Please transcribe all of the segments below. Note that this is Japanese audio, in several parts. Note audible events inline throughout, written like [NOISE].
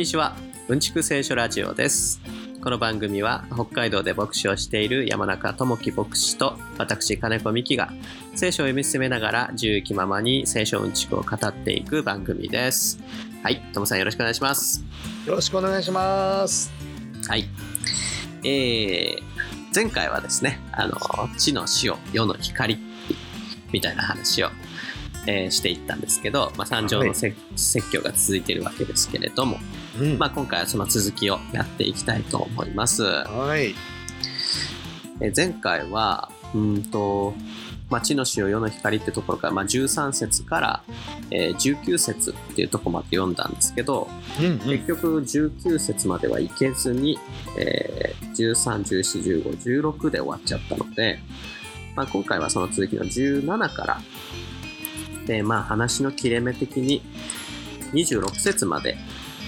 こんにちは。うんちく聖書ラジオです。この番組は北海道で牧師をしている山中智樹牧師と私金子美希が聖書を読み進めながら自由気ままに聖書うんちくを語っていく番組です。はいともさんよろしくお願いします。よろしくお願いします。はい。えー、前回はですねあの地の塩世の光みたいな話をえー、していったんですけど、まあ、三条の、はい、説教が続いているわけですけれども、うん、まあ、今回はその続きをやっていきたいと思います。はい、えー、前回はうんと町の塩世の光ってところから、まあ、13節から、えー、19節っていうところまで読んだんですけど、うんうん、結局19節まではいけずに、えー、13、14、15、16で終わっちゃったので、まあ、今回はその続きの17からで、まあ話の切れ目的に26節まで、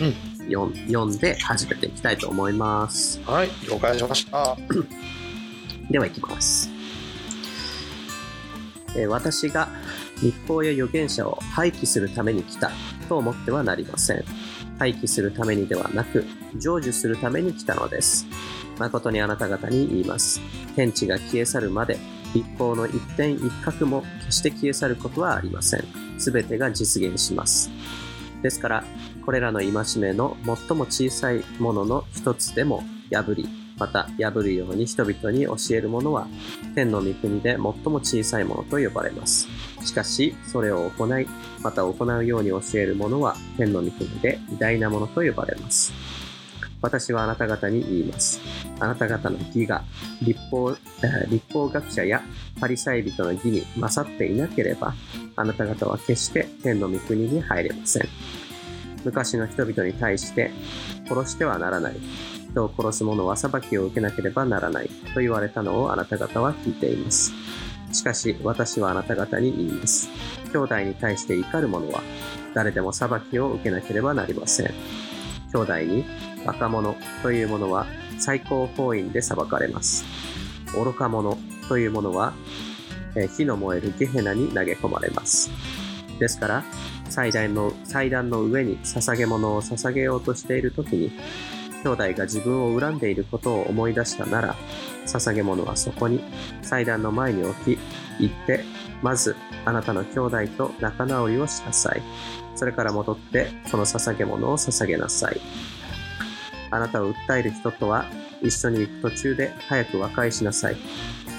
うん、読んで始めていきたいと思います。はい、了解しました。[CLEARS THROAT] では行きます。え私が立法や預言者を廃棄するために来たと思ってはなりません。廃棄するためにではなく、成就するために来たのです。誠にあなた方に言います。天地が消え去るまで立法の一点一角も決して消え去ることはありません。すべてが実現します。ですから、これらの戒めの最も小さいものの一つでも破り、また破るように人々に教えるものは、天の御国で最も小さいものと呼ばれます。しかし、それを行い、また行うように教えるものは、天の御国で偉大なものと呼ばれます。私はあなた方に言います。あなた方の義が立法立法学者やパリサイ人の義に勝っていなければ、あなた方は決して天の御国に入れません。昔の人々に対して、殺してはならない。人を殺す者は裁きを受けなければならないと言われたのをあなた方は聞いています。しかし私はあなた方に言います。兄弟に対して怒る者は誰でも裁きを受けなければなりません。兄弟に若者というものは最高法院で裁かれます。愚か者というものは火の燃えるゲヘナに投げ込まれます。ですから、祭壇の祭壇の上に捧げ物を捧げようとしている時に、兄弟が自分を恨んでいることを思い出したなら、捧げ物はそこに祭壇の前に置き、行って、まずあなたの兄弟と仲直りをしなさい。それから戻って、その捧げ物を捧げなさい。あなたを訴える人とは一緒に行く途中で早く和解しなさい。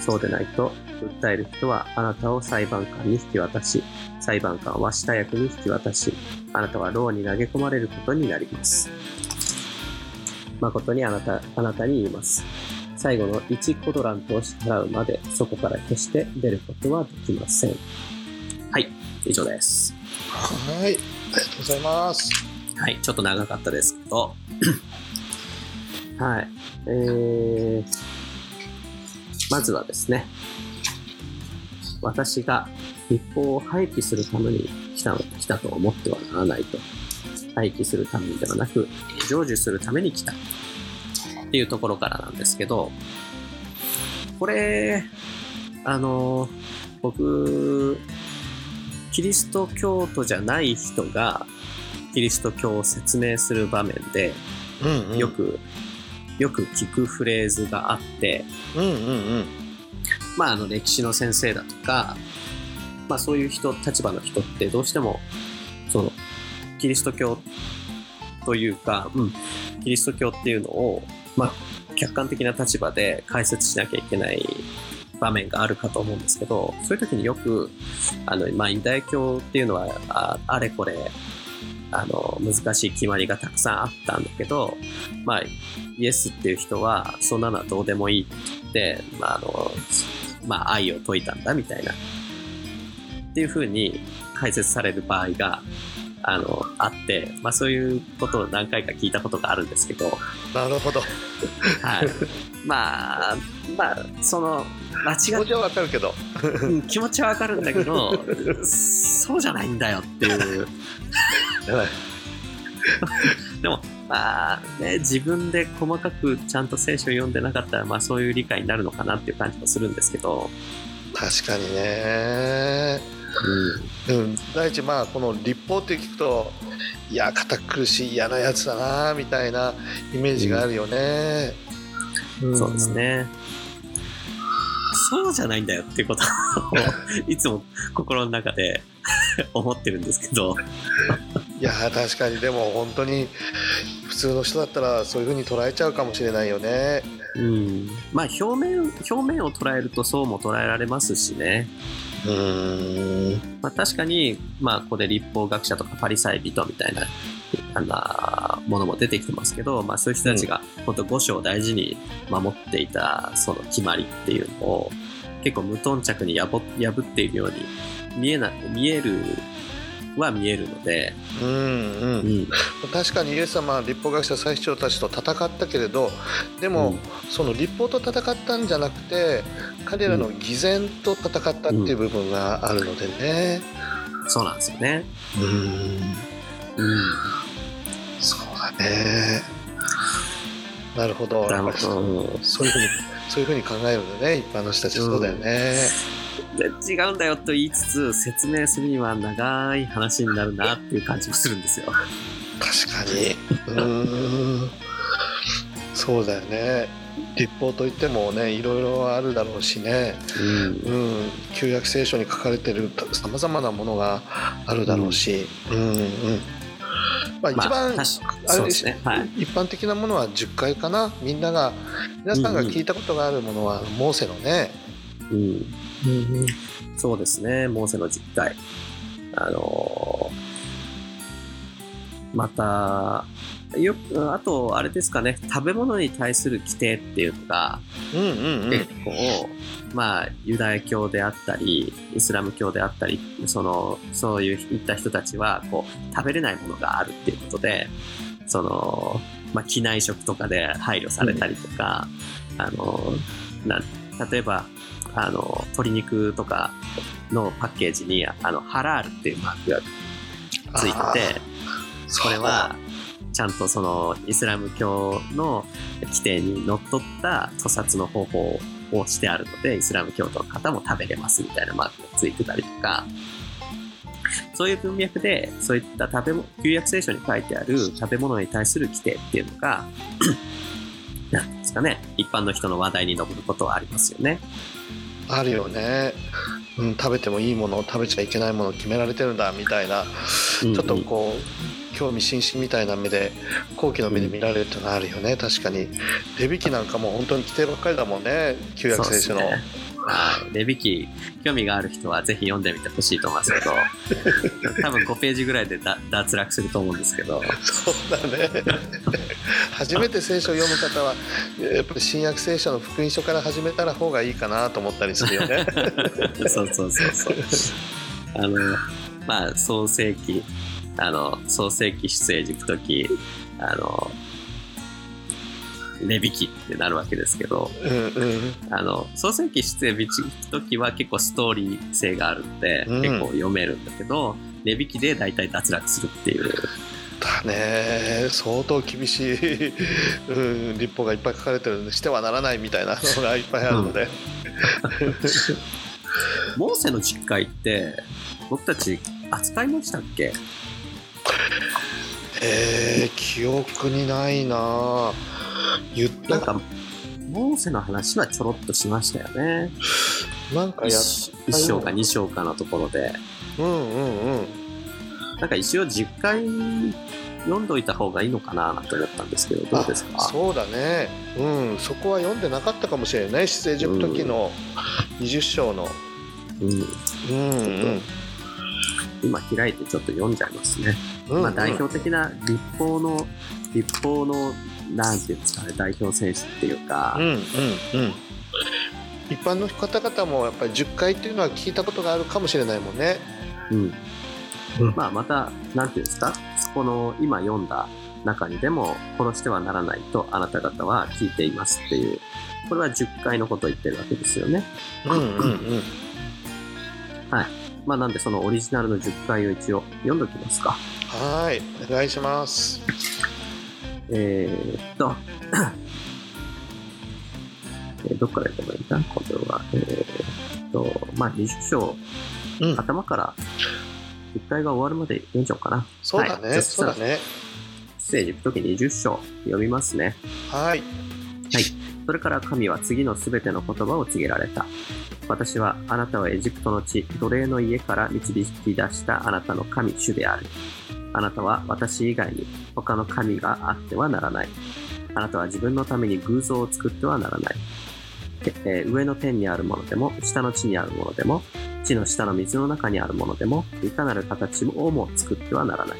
そうでないと、訴える人はあなたを裁判官に引き渡し、裁判官は下役に引き渡し、あなたは牢に投げ込まれることになります。誠にあなた、あなたに言います。最後の1コドラントを支払うまで、そこから決して出ることはできません。はい、以上です。はい、ありがとうございます。はい、ちょっと長かったですけど、[CLEARS THROAT] はい。えー、まずはですね、私が立法を廃棄するために来た来たと思ってはならないと。廃棄するためにではなく、成就するために来た。っていうところからなんですけど、これ、あの、僕、キリスト教徒じゃない人が、キリスト教を説明する場面で、うんうん、よくよく聞くフレーズがあって、うんうんうん、まああの歴史の先生だとか、まあそういう人、立場の人ってどうしても、その、キリスト教というか、うん、キリスト教っていうのを、まあ客観的な立場で解説しなきゃいけない場面があるかと思うんですけど、そういう時によく、あの、まあユダヤ教っていうのは、ああれこれ、あの、難しい決まりがたくさんあったんだけど、まあ、イエスっていう人は、そんなのはどうでもいいって言って、まあ、あの、まあ、愛を説いたんだみたいな、っていうふうに解説される場合が、あの、あって、まあそういうことを何回か聞いたことがあるんですけど。なるほど。はい。まあ、まあ、その、間違っ気持ちはわかるけど。気持ちはわかるんだけど、[LAUGHS] そうじゃないんだよっていう。[LAUGHS] でも、まあね、自分で細かくちゃんと聖書を読んでなかったら、まあそういう理解になるのかなっていう感じもするんですけど。確かにね。うん、第一まあこの立法って聞くといや堅苦しい嫌なやつだなみたいなイメージがあるよね、うん、そうですね。そうじゃないんだよっていうことを [LAUGHS] いつも心の中で [LAUGHS] 思ってるんですけど。いや確かに。でも本当に普通の人だったらそういうふうに捉えちゃうかもしれないよね。うん。まあ表面表面を捉えるとそうも捉えられますしね。うん。まあ、確かに、まあ、ここで立法学者とかパリサイ人みたいなあんなものも出てきてますけど、まあ、そういう人たちが本当五章を大事に守っていたその決まりっていうのを結構無頓着に破破っているように見えな見えるは見えるので、うんうん。うん、確かにイエス様は立法学者最長たちと戦ったけれどでも、うん。その立法と戦ったんじゃなくて彼らの偽善と戦ったっていう部分があるのでね。そうなんですよね。うん。うん。そうだね。なるほど。そういうふうにそういうふうに考えるんだね一般の人たちそうだよね、で違うんだよと言いつつ説明するには長い話になるなっていう感じもするんですよ。確かに。うーん。そうだよね。立法といってもねいろいろあるだろうしね。うん。うん、旧約聖書に書かれてるさまざまなものがあるだろうし、うん。うんまあ、一番、まあ、確かそうですね。はい。一般的なものは10回かな？みんなが皆さんが聞いたことがあるものは、モーセのね、うん。そうですね。モーセの実会。あのーまた、よく、あと、あれですかね、食べ物に対する規定っていうのが、うんうんうん結構、まあ、ユダヤ教であったり、イスラム教であったり、その、そういういった人たちは、こう、食べれないものがあるっていうことで、その、まあ、機内食とかで配慮されたりとか、あの、な例えば、あの、鶏肉とかのパッケージに、あの、ハラールっていうマークがついてて、これは、ちゃんとそのイスラム教の規定にのっとった屠殺の方法をしてあるので、イスラム教徒の方も食べれますみたいなマークがついてたりとか、そういう文脈で、そういった食べ物、旧約聖書に書いてある食べ物に対する規定っていうのが、[CLEARS THROAT] なんですかね、一般の人の話題に上ることはありますよね。あるよね、うん、食べてもいいもの食べちゃいけないもの決められてるんだみたいな、うんうん。ちょっとこう興味津々みたいな目で好奇の目で見られるっていうのはあるよね。確かに。レビキなんかも本当に規定ばっかりだもんね旧約聖書の、そうですねはい。レビキ、興味がある人はぜひ読んでみてほしいと思いますけど、[LAUGHS] 多分5ページぐらいでだ脱落すると思うんですけど、そうだね初めて聖書を読む方はやっぱり新約聖書の福音書から始めたら方がいいかなと思ったりするよねそうそうそうそう。あの、まあ、創世記、あの、創世記出エジプト記、あの、レビ記ってなるわけですけど、うんうん。あの、創世記出エジプト記は結構ストーリー性があるので、うん。結構読めるんだけど、レビ記で大体脱落するっていう。だね。相当厳しい、うん、立法がいっぱい書かれてるんでしてはならないみたいなのがいっぱいあるので、モーセの実会って、僕たち扱いましたっけ？えー、記憶にないな言った。なんか、モーセの話はちょろっとしましたよね。なんかやっ一一章か二章かのところで。うんうんうん。なんか一応実回読んどいた方がいいのかななんて思ったんですけど、どうですか？あそうだね。うんそこは読んでなかったかもしれない出エジプト記の20章の。うん、うんうん。今開いてちょっと読んじゃいますね。うん。まあ代表的な立法の、立法の、なんていうんですかね、代表選手っていうか、うんうんうん。一般の方々もやっぱり10回っていうのは聞いたことがあるかもしれないもんね。うん。うん。まあまた、なんていうんですか、この今読んだ中にでも殺してはならないとあなた方は聞いていますっていう、これは10回のことを言ってるわけですよね。うんうんうん。まあなんでそのオリジナルの10回を一応読んどきますか。はーい。お願いしますえーっと、[COUGHS] えーどっから読めばいいか？な今度は。えーっと、まあ、20章、うん頭から1回が終わるまで読んじゃおうかな。そうだね、はいそうだね。出エジプト記20章読みますね。はい。それから神は次のすべての言葉を告げられた。私はあなたはエジプトの地、奴隷の家から導き出したあなたの神主である。あなたは私以外に他の神があってはならない。あなたは自分のために偶像を作ってはならない。えー上の天にあるものでも、下の地にあるものでも、地の下の水の中にあるものでも、いかなる形をも作ってはならない。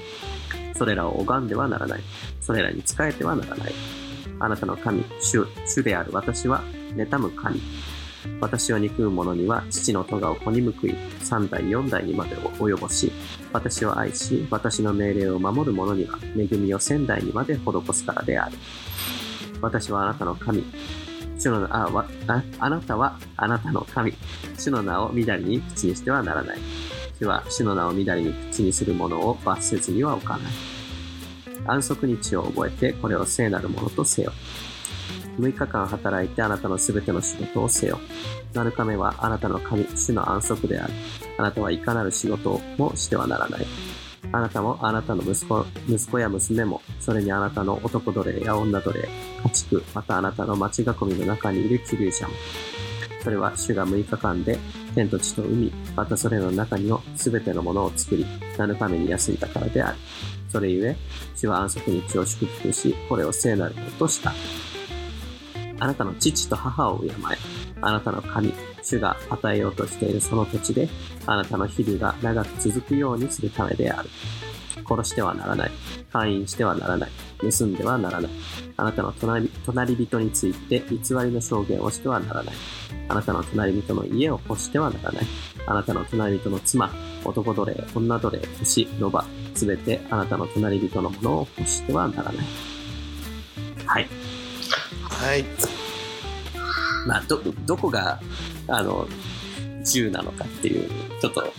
それらを拝んではならない。それらに仕えてはならない。あなたの神、主、主である私は、妬む神。私を憎む者には、父の咎を子に報い、三代四代にまで及ぼし、私を愛し、私の命令を守る者には、恵みを千代にまで施すからである。私はあなたの神。主のあわああなたはあなたの神。主の名を乱れに口にしてはならない。主は主の名を乱れに口にする者を罰せずには置かない。安息日を覚えてこれを聖なるものとせよ。6日間働いてあなたのすべての仕事をせよ。7日目はあなたの神、主の安息である。あなたはいかなる仕事もしてはならない。あなたもあなたの息子息子や娘も、それにあなたの男奴隷や女奴隷、家畜、またあなたの町囲みの中にいる気流者も。それは主が6日間で天と地と海、またそれの中にのすべてのものを作り、7日目に休んだからである。それゆえ、主は安息日を祝福し、これを聖なるものとした。あなたの父と母を敬え。あなたの神、主が与えようとしているその土地で、あなたの日々が長く続くようにするためである。殺してはならない。勧誘してはならない。盗んではならない。あなたの隣隣人について偽りの証言をしてはならない。あなたの隣人の家を欲してはならない。あなたの隣人の妻、男奴隷、女奴隷、牛、ロバ、すべてあなたの隣人のものを欲してはならない。はい。はい。まあ、ど、どこが、あの、10なのかっていう、ちょっと、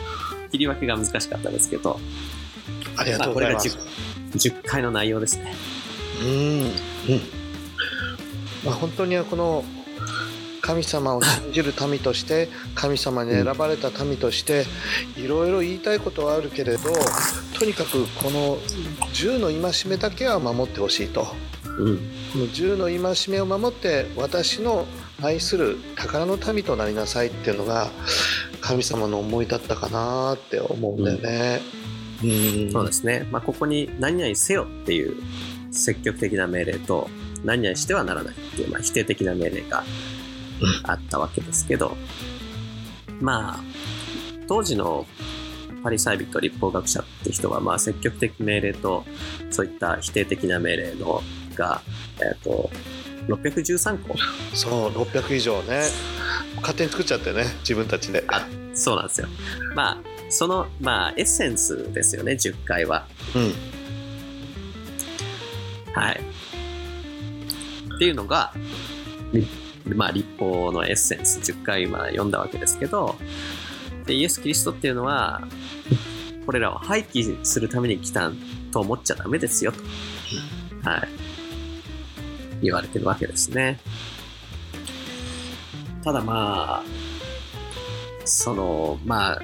切り分けが難しかったですけど、ありがとうございます。まあこ10回の内容ですね。うん。うん。まあ、本当にこの神様を信じる民として神様に選ばれた民としていろいろ言いたいことはあるけれどとにかくこの10の戒めだけは守ってほしいとうん。この10の戒めを守って私の愛する宝の民となりなさいっていうのが神様の思いだったかなって思うんだよね。うんそうですね。まあ、ここに何々せよっていう積極的な命令と、何々してはならないっていう、まあ、否定的な命令があったわけですけど、まあ、当時のパリサイ人立法学者って人は、まあ、積極的命令と、そういった否定的な命令のが、えっ、と、613個そう600以上ね勝手に作っちゃってね自分たちで。あそうなんですよ。まあ、その、まあ、エッセンスですよね、10回は。うんはい。っていうのが、りまあ、立法のエッセンス、10回今読んだわけですけど、でイエス・キリストっていうのは、これらを廃棄するために来たと思っちゃダメですよと。はい。言われてるわけですね。ただまあ、その、まあ、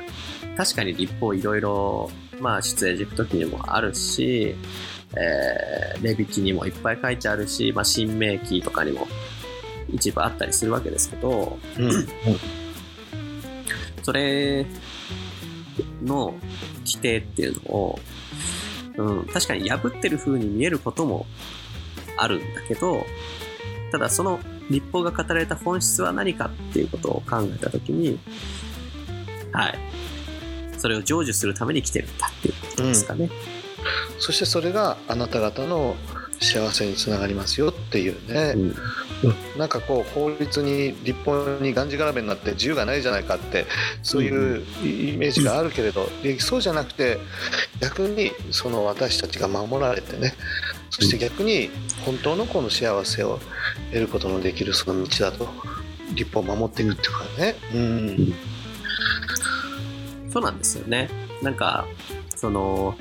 確かに立法いろいろ、まあ、出エジプト記にもあるし、えーレビ記にもいっぱい書いてあるし、まあ、新明記とかにも一部あったりするわけですけど、うんそれの規定っていうのを、うん、確かに破ってる風に見えることもあるんだけど、ただその立法が語られた本質は何かっていうことを考えたときに、はい。それを成就するために来てるんだっていうことですかね。そしてそれがあなた方の幸せにつながりますよっていうね、うんなんかこう法律に立法にがんじがらめになって自由がないじゃないかってそういうイメージがあるけれど、でそうじゃなくて逆にその私たちが守られてねそして逆に本当のこの幸せを得ることのできるその道だと立法を守っていくっていうかね。うんそうなんですよね。なんか、その、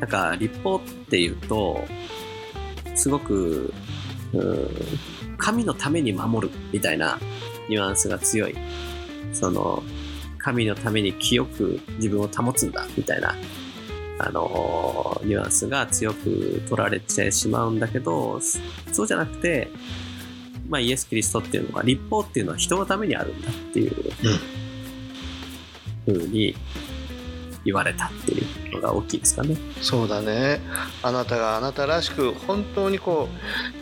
なんか立法っていうと、すごくうん神のために守るみたいなニュアンスが強い。その、神のために清く自分を保つんだみたいな、あのニュアンスが強く取られてしまうんだけど、そうじゃなくて、まあ、イエス・キリストっていうのは、立法っていうのは人のためにあるんだっていうふうに言われたっていうのが大きいですかね。そうだねあなたがあなたらしく本当にこ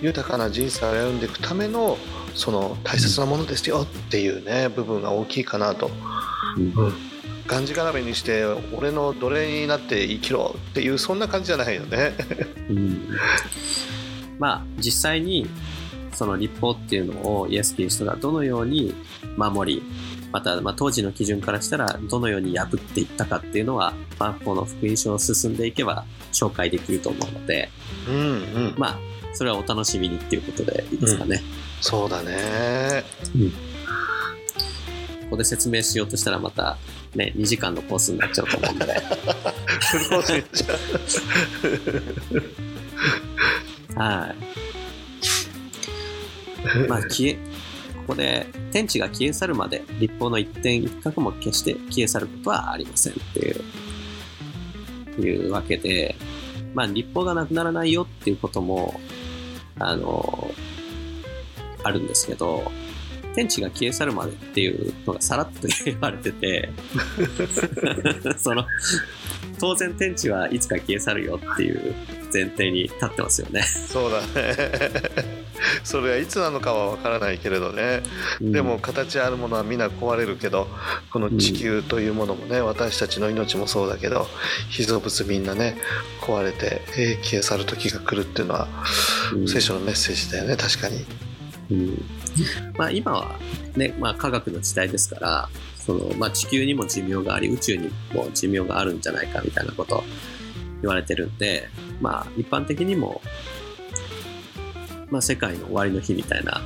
う豊かな人生を歩んでいくためのその大切なものですよっていうね部分が大きいかなと。うんがんじがらめにして俺の奴隷になって生きろっていうそんな感じじゃないよね。うんまあ実際にその立法っていうのをイエス・キリストがどのように守りまた、まあ、当時の基準からしたらどのように破っていったかっていうのは、まあ、この福音書を進んでいけば紹介できると思うのでうんうん、まあそれはお楽しみにっていうことでいいですかね。そうだね。ここで説明しようとしたらまたね2時間のコースになっちゃうと思うんで。フルコースにじゃはい。まあ、消え、ここで天地が消え去るまで立法の一点一角も決して消え去ることはありませんっていう、いうわけで、まあ、立法がなくならないよっていうことも、あの、あるんですけど、天地が消え去るまでっていうのがさらっと [LAUGHS] 言われてて、[LAUGHS] その、当然天地はいつか消え去るよっていう前提に立ってますよね。そうだね。[LAUGHS] それはいつなのかはわからないけれどね。でも形あるものは皆壊れるけどこの地球というものもね、私たちの命もそうだけど被造物みんなね壊れて、えー消え去る時が来るっていうのは、うん聖書のメッセージだよね確かに。うん。まあ、今は、ねまあ、科学の時代ですからその、まあ、地球にも寿命があり宇宙にも寿命があるんじゃないかみたいなこと言われてるんで、まあ、一般的にも、まあ、世界の終わりの日みたいな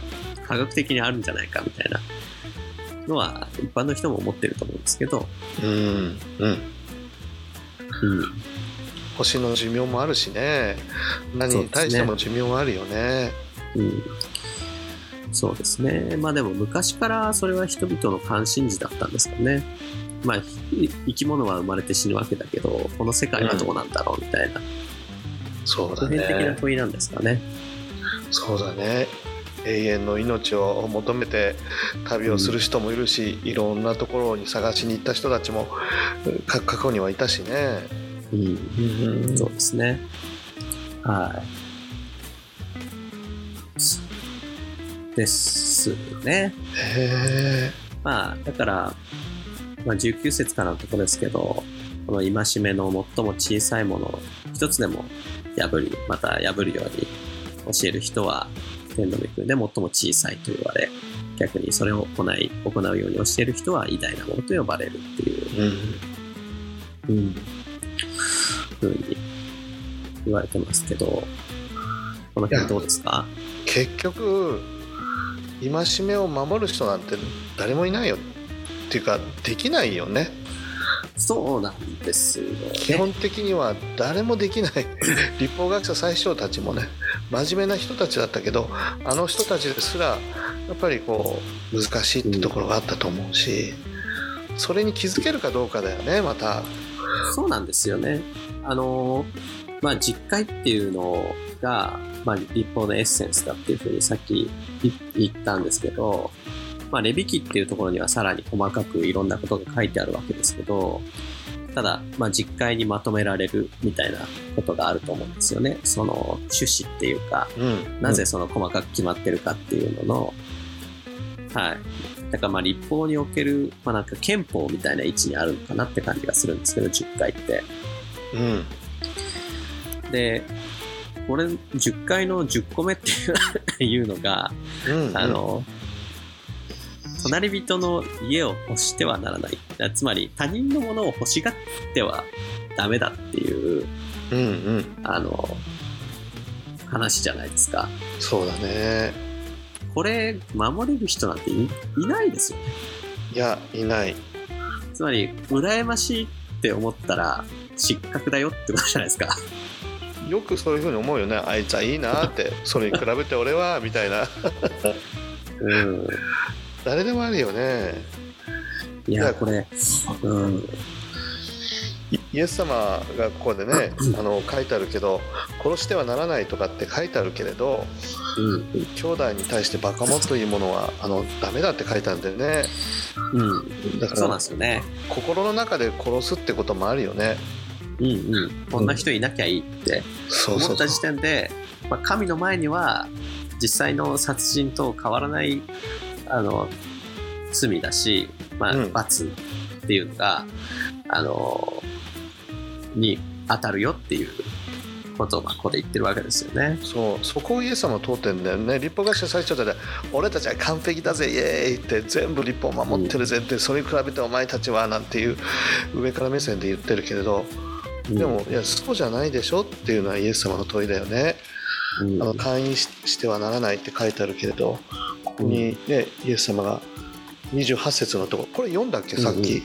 科学的にあるんじゃないかみたいなのは一般の人も思ってると思うんですけど、うんうん。うん。星の寿命もあるしね。何に対しても寿命はあるよね。うん、そうですね。まあでも昔からそれは人々の関心事だったんですかね。まあひ生き物は生まれて死ぬわけだけど、この世界はどうなんだろうみたいな、そうだ普遍的なね。問いなんですかね。そうだね。永遠の命を求めて旅をする人もいるし、いろんなところに探しに行った人たちもか過去にはいたしね。うん、そうですね。はい。ですね。まあ、だから、まあ、19節からのところですけど、この戒めの最も小さいものを一つでも破り、また破るように教える人は、天の御国で最も小さいと言われ、逆にそれを行い、行うように教える人は偉大なものと呼ばれるっていう、うん。うん、ふうに言われてますけど、この辺どうですか？結局戒めを守る人なんて誰もいないよっていうかできないよねそうなんですよ基ね。本的には誰もできない [LAUGHS] 立法学者最初たちもね真面目な人たちだったけどあの人たちですらやっぱりこう難しいってところがあったと思うしそれに気づけるかどうかだよねまたそうなんですよね。あの、まあ、実会っていうのが、まあ、立法のエッセンスだっていうふうにさっき言言ったんですけど、まあ、レビ記っていうところにはさらに細かくいろんなことが書いてあるわけですけど、ただ、まあ、実会にまとめられるみたいなことがあると思うんですよね。その趣旨っていうか、うんなぜその細かく決まってるかっていうのの、はい。だからまあ立法における、まあなんか憲法みたいな位置にあるのかなって感じがするんですけど、10回って。うんで、これ10回の10個目っていうのが、うんあの、隣人の家を欲してはならない。つまり他人のものを欲しがってはダメだっていう、うんうんあの、話じゃないですか。そうだねこれ、守れる人なんていいないですよね。いやいないつまり、羨ましいって思ったら失格だよってことじゃないですか。よくそういうふうに思うよねあいつはいいなってそれに比べて俺は [LAUGHS] みたいなうん。誰でもあるよねいや、これ、うん。イイエス様がここでねあの書いてあるけど殺してはならないとかって書いてあるけれどうん。兄弟に対してバカ者というものはあのダメだって書いてあるんだよねうん。だかそうなんらですよね。心の中で殺すってこともあるよねうんうん。こんな人いなきゃいいって思った時点で、まあ、神の前には実際の殺人と変わらないあの罪だし、まあうん。罰っていうのが、あのに当たるよっていうことをまあここで言ってるわけですよね。そう。そこをイエス様は通ってんだよね。立法学者最初で俺たちは完璧だぜイエーイって全部立法を守ってるぜって、それに比べてお前たちはなんていう上から目線で言ってるけれどでもいやそうじゃないでしょっていうのはイエス様の問いだよね。うん、あの会員ししてはならないって書いてあるけれどここにねイエス様が28節のところこれ読んだっけさっき、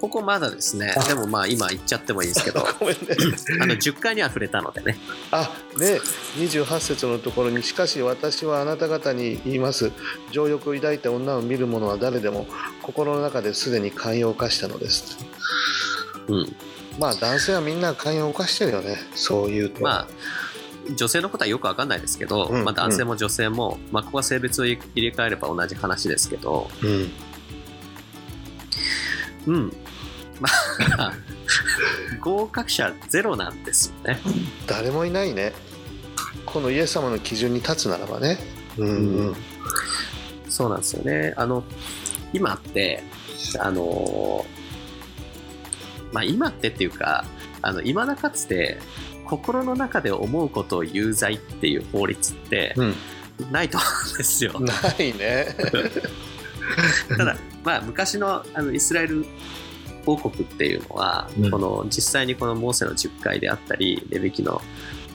ここまだですね。あ。でもまあ今言っちゃってもいいですけど。[LAUGHS] ごめんね。[LAUGHS] あの10回には触れたのでね。あね28節のところに「しかし私はあなた方に言います。情欲を抱いて女を見る者は誰でも心の中ですでに寛容を犯したのです」うんまあ男性はみんな寛容を犯してるよね。そういうと。まあ女性のことはよくわかんないですけど、うんまあ、男性も女性も、まあ、ここは性別を入れ替えれば同じ話ですけど、うん。うん。まあ、合格者ゼロなんですよね。誰もいないね。このイエス様の基準に立つならばね。うんうん。そうなんですよね。あの、今って、あの、まあ今ってっていうか、あの、未だかつて、心の中で思うことを有罪っていう法律ってうん。ないと思うんですよ。ないね。[LAUGHS] ただ、まあ、昔のあのイスラエル王国っていうのは、うん。この実際にこのモーセの10回であったりレビキの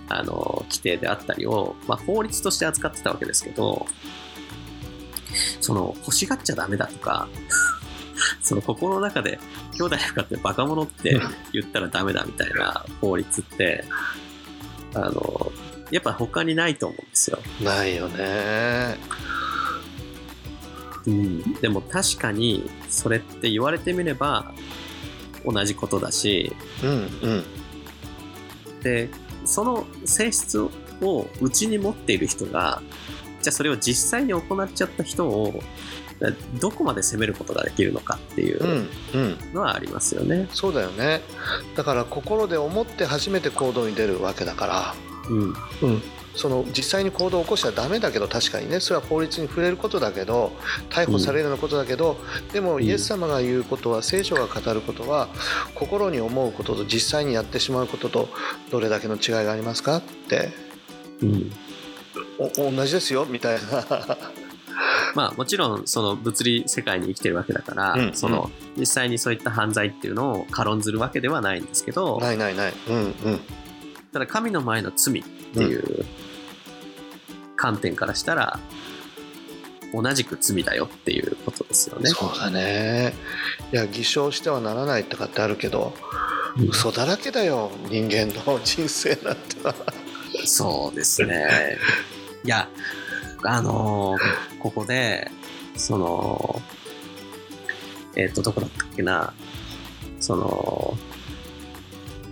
あの規定であったりを、まあ、法律として扱ってたわけですけどその欲しがっちゃダメだとか [LAUGHS] その心の中で兄弟に向かってバカ者って言ったらダメだみたいな法律ってあのやっぱ他にないと思うんですよ。ないよね。うん、でも確かにそれって言われてみれば同じことだし。うんうん。でその性質を内に持っている人がじゃあそれを実際に行っちゃった人をどこまで責めることができるのかっていううんうん。のはありますよね。そうだよね。だから心で思って初めて行動に出るわけだから。うん。うん、その実際に行動を起こしちゃダメだけど確かにね。それは法律に触れることだけど逮捕されるようなことだけど、でもん。イエス様が言うことは聖書が語ることは心に思うことと実際にやってしまうこととどれだけの違いがありますかって。うん。お同じですよみたいなまあもちろんその物理世界に生きてるわけだから、うんその実際にそういった犯罪っていうのを軽んずるわけではないんですけどないないない。うんうん。ただ神の前の罪っていう観点からしたら同じく罪だよっていうことですよね。そうだね。いや偽証してはならないとかってあるけどうん。嘘だらけだよ人間の人生なんて。のはそうですね。いや、あのーここで、その、えっ、と、どこだったっけな、その、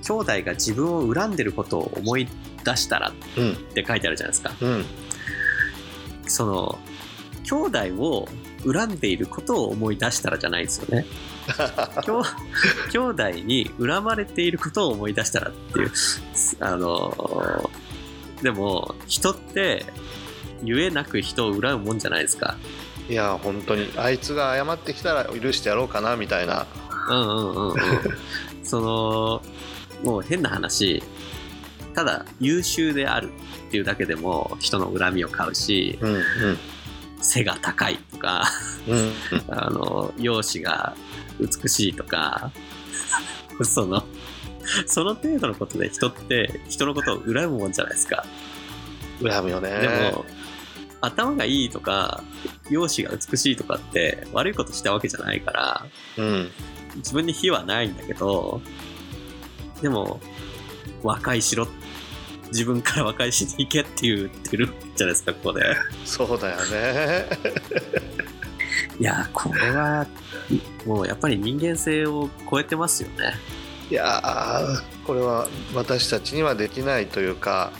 兄弟が自分を恨んでることを思い出したらっうんて書いてあるじゃないですか。うんその、兄弟を恨んでいることを思い出したらじゃないですよね。[LAUGHS] 兄兄弟に恨まれていることを思い出したらっていう、あの、でも人って言えなく人を恨むもんじゃないですか。いや本当にあいつが謝ってきたら許してやろうかなみたいなうんうんうんうん。その、もう変な話、ただ優秀であるっていうだけでも人の恨みを買うし、うんうん背が高いとか、うんあの、容姿が美しいとか、その、その程度のことで人って人のことを恨むもんじゃないですか。恨むよねでも、頭がいいとか、容姿が美しいとかって悪いことしたわけじゃないから、うん自分に非はないんだけど、でも、和解しろ。自分から和解しに行けって言ってるじゃないですか、ここで。そうだよね [LAUGHS] いや、これは、もうやっぱり人間性を超えてますよね。いやーこれは私たちにはできないというか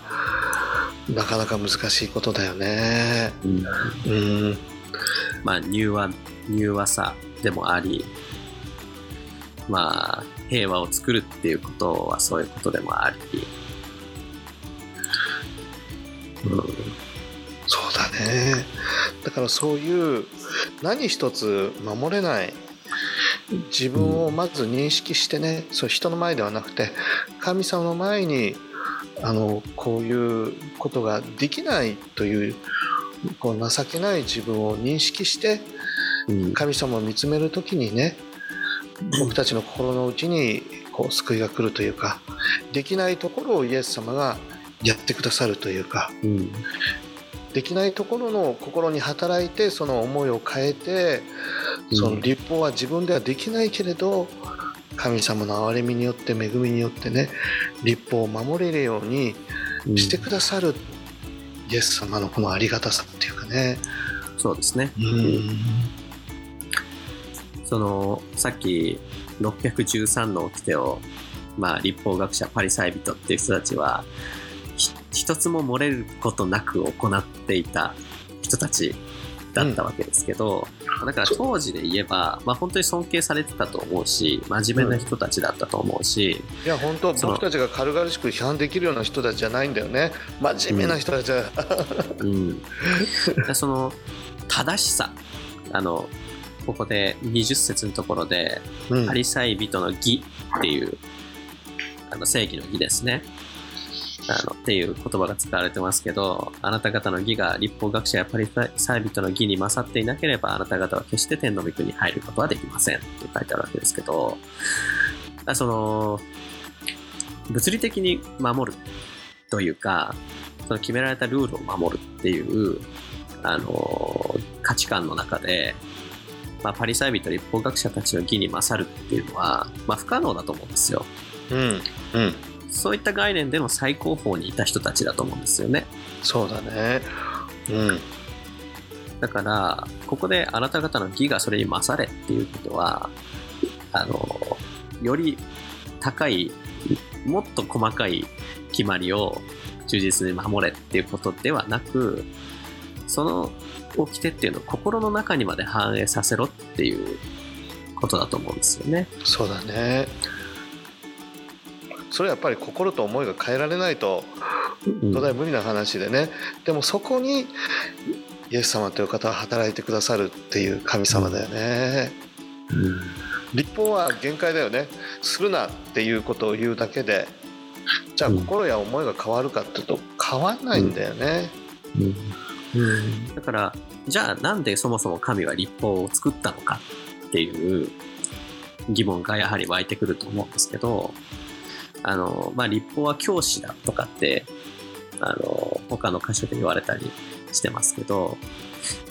なかなか難しいことだよね。うん。うん。まあ、柔和、柔和さでもあり、まあ、平和を作るっていうことはそういうことでもあり、うん、そうだね。だからそういう何一つ守れない自分をまず認識してね、そう人の前ではなくて神様の前にあのこういうことができないというこう情けない自分を認識してうん、神様を見つめる時にね僕たちの心の内にこう救いが来るというかできないところをイエス様がやってくださるというかうん、できないところの心に働いてその思いを変えてその立法は自分ではできないけれど神様の憐れみによって恵みによってね立法を守れるようにうんしてくださるイエス様のこのありがたさっていうかね。そうですね。うんその、さっき613の掟を、まあ、立法学者パリサイ人っていう人たちは、ひ一つも漏れることなく行っていた人たちだったわけですけど、だから当時で言えば、まあ本当に尊敬されてたと思うし、真面目な人たちだったと思うし、いや本当その僕たちが軽々しく批判できるような人たちじゃないんだよね真面目な人たちは、うん。でその、正しさ、あの、ここで20節のところで、うんパリサイ人の義っていう、あの正義の義ですね。あのっていう言葉が使われてますけど、あなた方の義が立法学者やパリサイ人の義に勝っていなければ、あなた方は決して天の御国に入ることはできませんって書いてあるわけですけど、あその、物理的に守るというか、その決められたルールを守るっていう、あの、価値観の中で、まあ、パリサイ人立法学者たちの義に勝るっていうのは、まあ、不可能だと思うんですよ。うんうんそういった概念での最高峰にいた人たちだと思うんですよね。そうだねうんだから、ここであなた方の義がそれに勝れっていうことは、あの、より高い、もっと細かい決まりを忠実に守れっていうことではなく、その掟っていうのを心の中にまで反映させろっていうことだと思うんですよね。そうだねそれはやっぱり心と思いが変えられないとうん。土台無理な話でね、でもそこにイエス様という方は働いてくださるっていう神様だよね、うん。立法は限界だよね。するなっていうことを言うだけでじゃあうん心や思いが変わるかっていうと変わんないんだよね、だからじゃあなんでそもそも神は立法を作ったのかっていう疑問がやはり湧いてくると思うんですけどあの、まあ、立法は教師だとかってあの他の箇所で言われたりしてますけど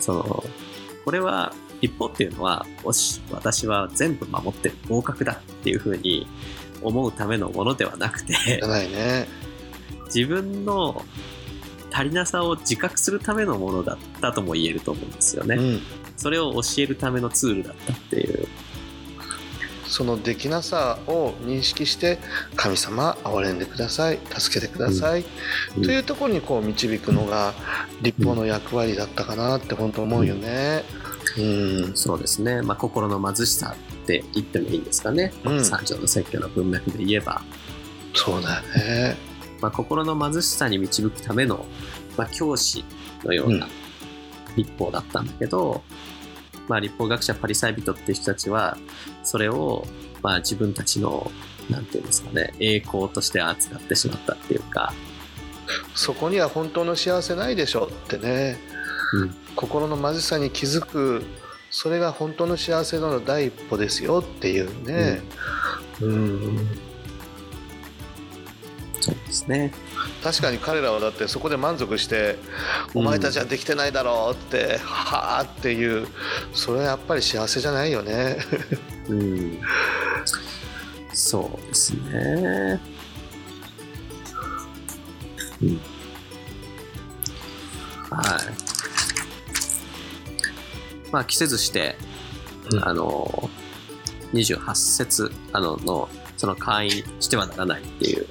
そのこれは立法っていうのはおし私は全部守ってる合格だっていうふうに思うためのものではなくてね [LAUGHS] 自分の足りなさを自覚するためのものだったとも言えると思うんですよね。うんそれを教えるためのツールだったっていう。そのできなさを認識して神様憐れんでください助けてください、うんというところにこう導くのが立法の役割だったかなって本当思うよね。うん、そうですね。まあ、心の貧しさって言ってもいいんですかね。うん三条の説教の文脈で言えば。そうだよね。まあ、心の貧しさに導くための、まあ、教師のような立法だったんだけど、まあ、立法学者パリサイ人っていう人たちはそれを、まあ、自分たちのなんていうんですかね栄光として扱ってしまったっていうか、そこには本当の幸せないでしょってね。うん。心の貧しさに気づくそれが本当の幸せの第一歩ですよっていうね。うんそうですね。確かに彼らはだってそこで満足して「お前たちはできてないだろ」って「はあ」っていうそれはやっぱり幸せじゃないよね。うん、そうですね。はい。まあ、着せずして、うんあの、28節あのの、その会員してはならないっていううん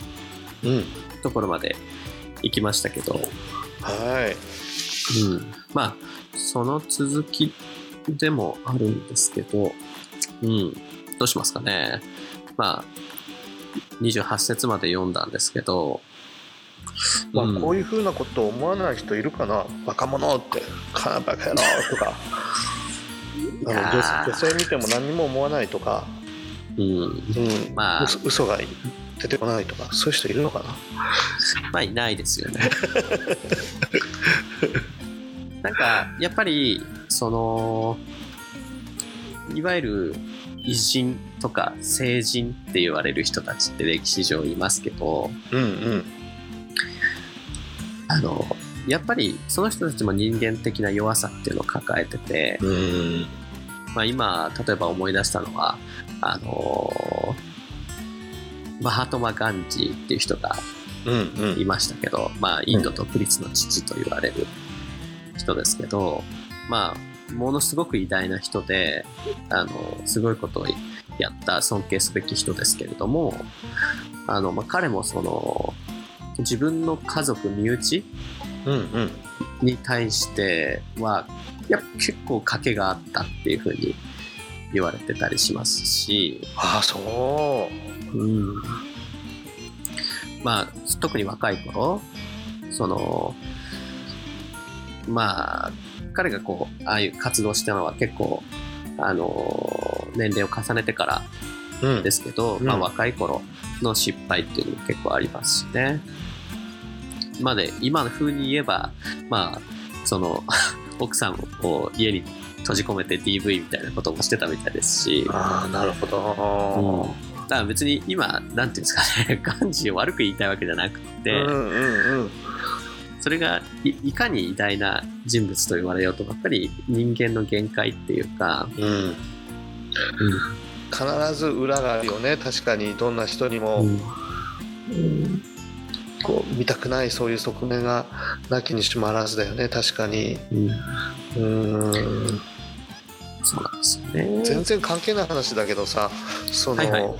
ところまで行きましたけど、はい。うん、まあ、その続きでもあるんですけど、うん、どうしますかね。まあ、28節まで読んだんですけど、まあ、うん。こういうふうなことを思わない人いるかな、バカ者って。カバカ野郎とか。あの女女性見ても何にも思わないとか、うん、うん。まあ。嘘嘘が出てこないとかそういう人いるのかな？まあいないですよね。[LAUGHS] なんか、やっぱり、その、いわゆる偉人とか聖人って言われる人たちって歴史上いますけど、うんうん。あの、やっぱりその人たちも人間的な弱さっていうのを抱えてて、うんまあ今、例えば思い出したのは、あの、マハトマ・ガンジーっていう人がうんいましたけど、まあ、インド独立の父と言われる人ですけど、まあ、ものすごく偉大な人で、あの、すごいことをやった尊敬すべき人ですけれども、あの、まあ、彼もその、自分の家族、身内うんうん。に対しては、や結構賭けがあったっていうふうに言われてたりしますし、ああそうん。まあ特に若い頃そのまあ彼がこうああいう活動したのは結構あの年齢を重ねてからう、うん、ですけど、うん。まあ、若い頃の失敗っていうのも結構ありますしね。まあで今の風に言えばまあその [LAUGHS] 奥さんを家に閉じ込めて DV みたいなこともしてたみたいですし、ああなるほど、だから別に今、なんていうんですかね、ガンジーを悪く言いたいわけじゃなくて、うんうんうんそれがいいかに偉大な人物と言われようと、やっぱり人間の限界っていうか、うん。必ず裏があるよね。確かにどんな人にも、うん。こう見たくないそういう側面がなきにしもあらずだよね。確かに。うん。うんそうなんですよね。全然関係ない話だけどさその、はいはい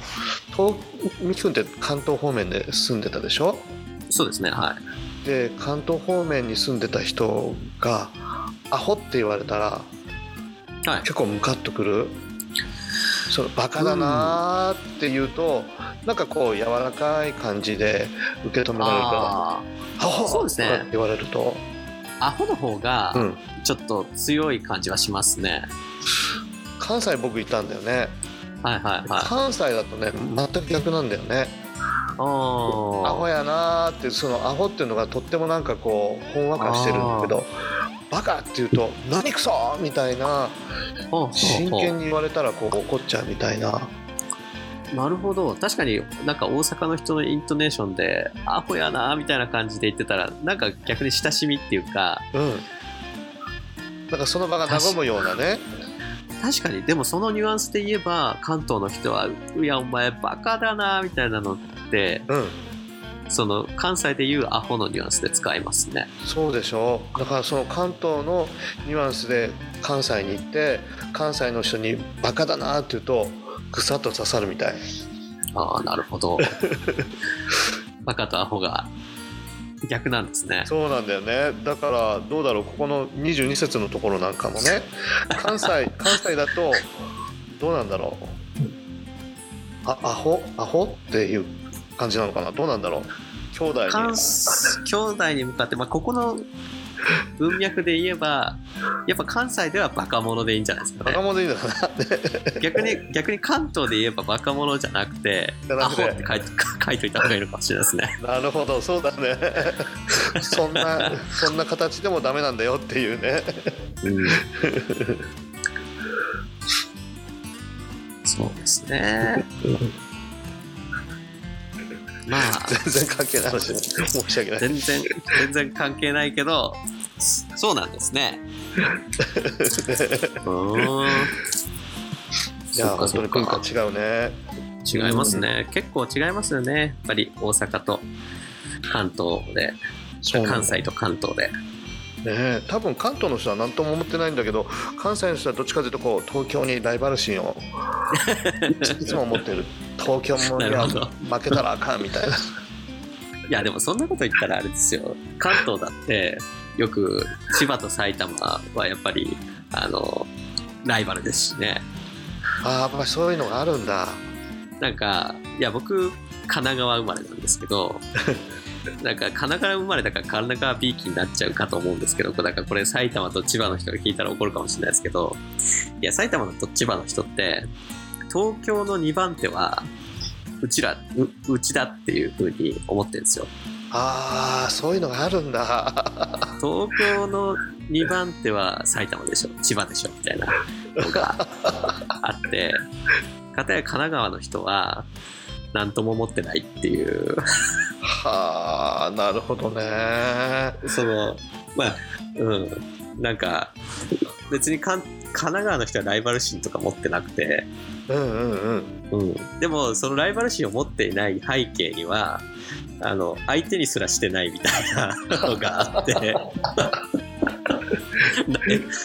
東美樹君って関東方面で住んでたでしょ？そうですね、はい。で関東方面に住んでた人がアホって言われたらはい。結構ムカッとくる？そのバカだなーって言うと、なんかこう柔らかい感じで受け止められるかあら「アホ!」そうですねって言われると、ーアホの方がうん、ちょっと強い感じはしますね。関西僕いたんだよね。はいはいはい。関西だとね全く逆なんだよね。アホやなーってそのアホっていうのがとってもなんかこうほんわかしてるんだけどバカって言うと「何クソ!」みたいな真剣に言われたらこう怒っちゃうみたいな。なるほど。確かになんか大阪の人のイントネーションでアホやなみたいな感じで言ってたらなんか逆に親しみっていうか。うん。なんかその場が和むようなね確かに。でもそのニュアンスで言えば関東の人は「いやお前バカだな」みたいなのってうん。その関西で言うアホのニュアンスで使いますね。そうでしょ。だからその関東のニュアンスで関西に行って関西の人に「バカだな」って言うとぐさっと刺さるみたい。ああなるほど。[LAUGHS] バカとアホが逆なんですね。そうなんだよね。だからどうだろう。ここの22節のところなんかもね。関西 [LAUGHS] 関西だとどうなんだろう。あアホ？アホ？っていう感じなのかな。どうなんだろう。兄弟に。関兄弟に向かって、まあ、ここの [LAUGHS] 文脈で言えばやっぱ関西ではバカ者でいいんじゃないですかね。バカ者でいいのかな逆に逆に関東で言えばバカ者じゃなくてじゃなくて。アホって書いて [LAUGHS] 書いといた方がいいのかもしれないですね。なるほどそうだね。[LAUGHS] そんなそんな形でもダメなんだよっていうね。うん。そうですねまあ全然関係ない。話申し訳ない。全然全然関係ないけどそうなんですね。[LAUGHS] うーん。いや本当に文化違うね。違いますね。結構違いますよね。やっぱり大阪と関東で。関西と関東で。ねえ多分関東の人は何とも思ってないんだけど関西の人はどっちかというとこう東京にライバル心を [LAUGHS] いつも持ってる。東京も負けたらあかんみたいな。[LAUGHS] いやでもそんなこと言ったらあれですよ。関東だってよく千葉と埼玉はやっぱりあのライバルですしね。あーやっぱりそういうのがあるんだ。なんかいや僕神奈川生まれなんですけど [LAUGHS] [LAUGHS] なんか神奈川生まれだから神奈川ビーキになっちゃうかと思うんですけどなんかこれ埼玉と千葉の人が聞いたら怒るかもしれないですけどいや埼玉と千葉の人って東京の2番手はうちらううちだっていう風に思ってるんですよ。ああそういうのがあるんだ。[LAUGHS] 東京の2番手は埼玉でしょ千葉でしょみたいなのがあってかたや神奈川の人は何とも思ってないっていう。はあなるほどね。そのまあうん。なんか別にかん神奈川の人はライバル心とか持ってなくて、うんうんうん。うん、でもそのライバル心を持っていない背景にはあの相手にすらしてないみたいなのがあって。[LAUGHS]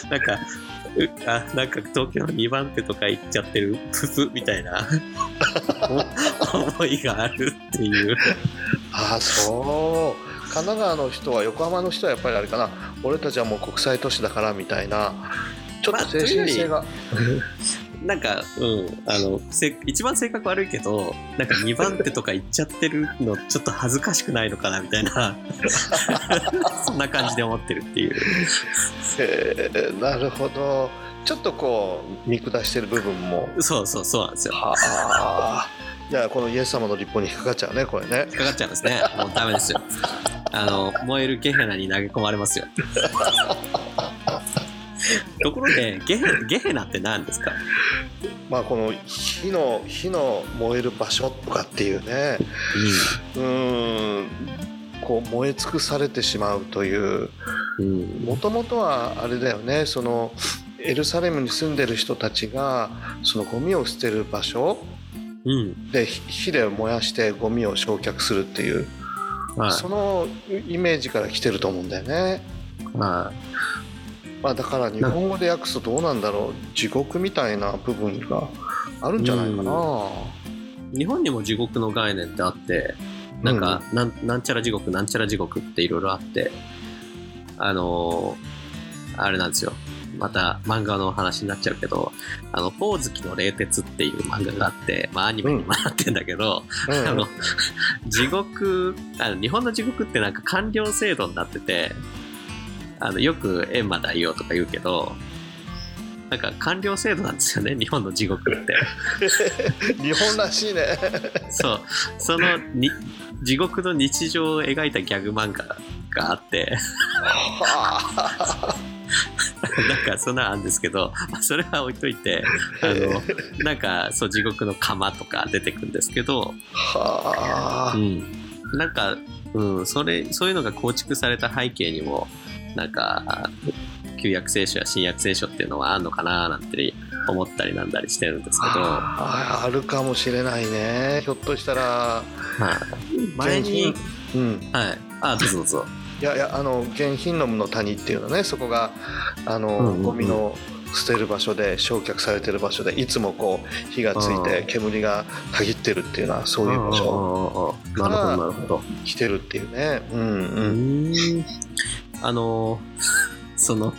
なんかうあなんか東京の2番手とか行っちゃってる？[LAUGHS] ププみたいな。お思いがあるっていう。ああそう。神奈川の人は横浜の人はやっぱりあれかな。俺たちはもう国際都市だからみたいな。ちょっと精神性が、なんか、うん、あの、せ一番性格悪いけど、なんか2番手とか行っちゃってるの、ちょっと恥ずかしくないのかな、みたいな、[LAUGHS] そんな感じで思ってるっていう。えーなるほどちょっとこう見下してる部分もそうそう、そうなんですよ。はあいやこのイエス様の立法に引っかかっちゃうねこれね引っかかっちゃいますね。もうダメですよ。あの、燃えるゲヘナに投げ込まれますよ。[LAUGHS] [LAUGHS] ところで、ゲヘゲヘナって何ですか？まあこの火の火の燃える場所とかっていうねうーんこう燃え尽くされてしまうといううん。うん。もともとはあれだよねそのエルサレムに住んでる人たちがそのゴミを捨てる場所うん。で火火で燃やしてゴミを焼却するっていう、はい。そのイメージから来てると思うんだよね。はまあ、だから日本語で訳すとどうなんだろう地獄みたいな部分があるんじゃないかな。い。日本にも地獄の概念ってあって、なんか、なんなんちゃら地獄、なんちゃら地獄っていろいろあって、あのーあれなんですよ。また漫画の話になっちゃうけど、あの、ポーズキの冷徹っていう漫画があって、まあアニメにもなってんだけど、うんうんあの、地獄、あの日本の地獄ってなんか官僚制度になってて、あの、よく閻魔大王とか言うけど、なんか官僚制度なんですよね、[LAUGHS] 日本の地獄って。[LAUGHS] 日本らしいね。そう、そのに地獄の日常を描いたギャグ漫画があって、はなんかそんなんあるんですけど、まあそれは置いといて、あの、なんかそう地獄の釜とか出てくるんですけど、あはあ。うん、なんか、うん、それ、そういうのが構築された背景にも、なんか、旧約聖書や新約聖書っていうのはあるのかななんて思ったりなんだりしてるんですけど、はああるかもしれないね。ひょっとしたらい、前に、うん。はい、あ、どうぞどうぞ。いやいやあの現ヒンノムの谷っていうのねそこがあの、うんうんうん。ゴミの捨てる場所で焼却されてる場所でいつもこう火がついて煙がたぎってるっていうのはそういう場所うんうんうんうんなるほど、なるほど。来てるっていうね。うん。うんあの、[LAUGHS] その、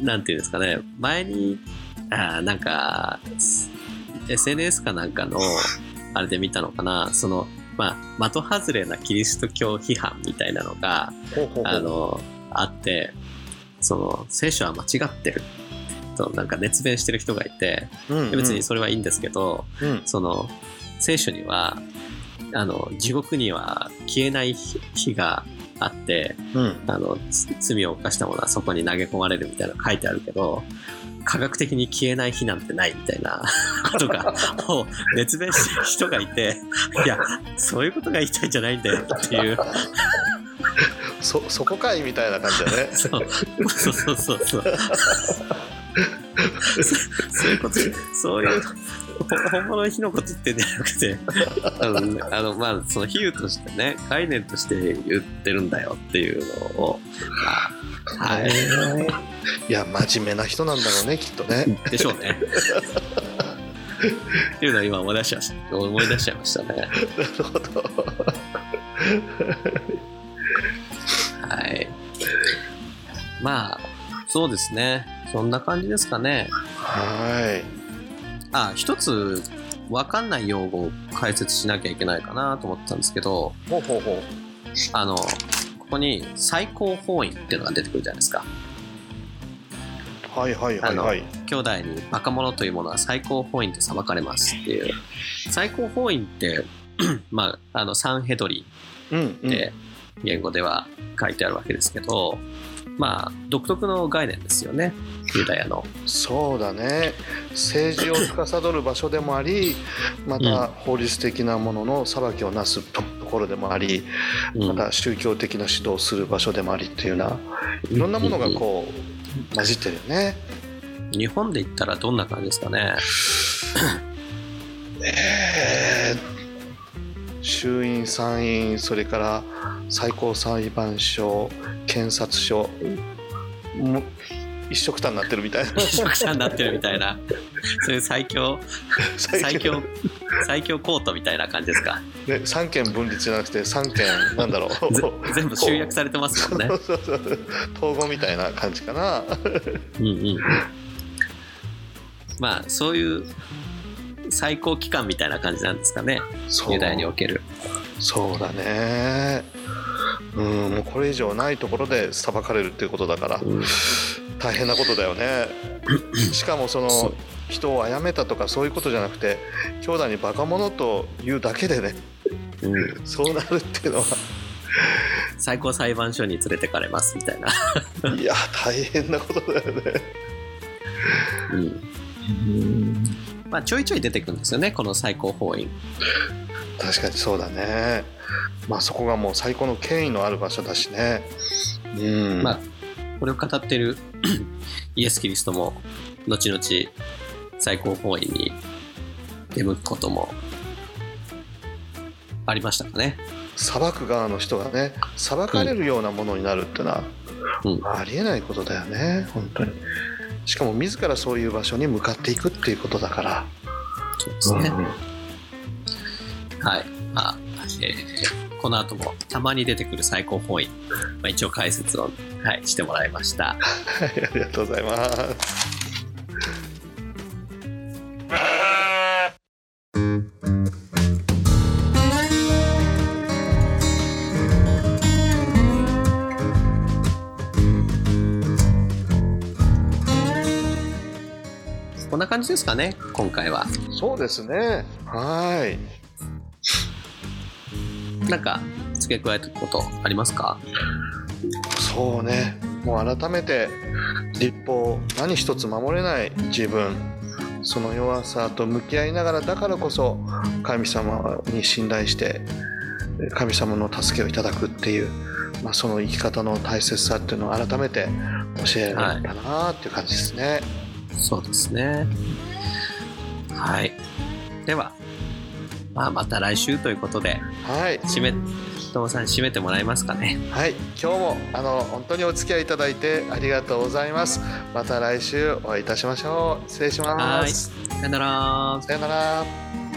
なんていうんですかね、前に、あーなんか、SNS かなんかの、あれで見たのかな、その、まあ、的外れなキリスト教批判みたいなのが、あの、あって、その、聖書は間違ってる。と、なんか熱弁してる人がいて、うんうん。別にそれはいいんですけど、うん。その聖書にはあの地獄には消えない火があってうん。あのつ罪を犯したものはそこに投げ込まれるみたいなの書いてあるけど科学的に消えない火なんてないみたいな [LAUGHS] ことがを熱弁してる人がいていやそういうことが言いたいんじゃないんだよっていう。そそこかいみたいな感じだね。[LAUGHS] そう。そうそうそうそう。[LAUGHS] そそういうこと。そういう [LAUGHS] 本物の火のこと言ってんじゃなくて、[LAUGHS] あの、あのまあ、その比喩としてね、概念として言ってるんだよっていうのを、まあ、はい。いや真面目な人なんだろうねきっとねでしょうね。っていうのを今思い出しちゃいました。思い出しちゃいましたね。なるほどはい。まあ、そうですね。そんな感じですかね。はいあ、一つ、わかんない用語を解説しなきゃいけないかなと思ったんですけど、ほうほうほうあの、ここに最高法院っていうのが出てくるじゃないですか。はいはいはいはい兄弟にバカ者というものは最高法院で裁かれますっていう。最高法院って、[CLEARS THROAT] まあ、あの、サンヘドリうんうンって言語では書いてあるわけですけど、まあ、独特の概念ですよね。ユダヤの。そうだね政治を司る場所でもありまた法律的なものの裁きをなすところでもありうんまた宗教的な指導をする場所でもありっていうようないろんなものがこう混じってるよね。日本で言ったらどんな感じですかね。えー衆院参院それから最高裁判所検察署も一緒くたになってるみたいな一緒くたになってるみたいな、そういう最強、最強、最強コートみたいな感じですか？ね、三権分立じゃなくて三権なんだろうぜ全部集約されてますもんね。[LAUGHS] 統合みたいな感じかなうんうん。まあ、そういう最高機関みたいな感じなんですかね。そう。ユダヤにおける。そうだね。うんもうこれ以上ないところで裁かれるっていうことだから。うん。大変なことだよね。[LAUGHS] しかもそその人を殺めたとかそういうことじゃなくて兄弟にバカ者というだけでね。ううん、そうなるっていうのは。最高裁判所に連れてかれますみたいな。いや大変なことだよね。うんまあ、ちょいちょい出てくるんですよね、この最高法院。確かにそうだね。まあそこがもう最高の権威のある場所だしね。うん。まあ、これを語っている [COUGHS] イエス・キリストも、後々最高法院に出向くこともありましたかね。裁く側の人がね裁かれるようなものになるってのは、うん。ありえないことだよね本当にしかも自らそういう場所に向かっていくっていうことだからそうですね。うんはい。まあ、えーこの後もたまに出てくる最高法院、まあ、一応解説を、はい、してもらいました。は [LAUGHS] いありがとうございますかね、今回は。そうですねはいなんか、付け加えておくことありますか？そうねもう改めて立法何一つ守れない自分その弱さと向き合いながらだからこそ神様に信頼して神様の助けをいただくっていう、まあ、その生き方の大切さっていうのを改めて教えられたなっていう感じですね。そうですね。はい。では、まあ、また来週ということで、はい、締め、ともさん締めてもらえますかね。はい、今日もあの本当にお付き合いいただいてありがとうございます。また来週お会いいたしましょう。失礼します。さよなら。さよなら。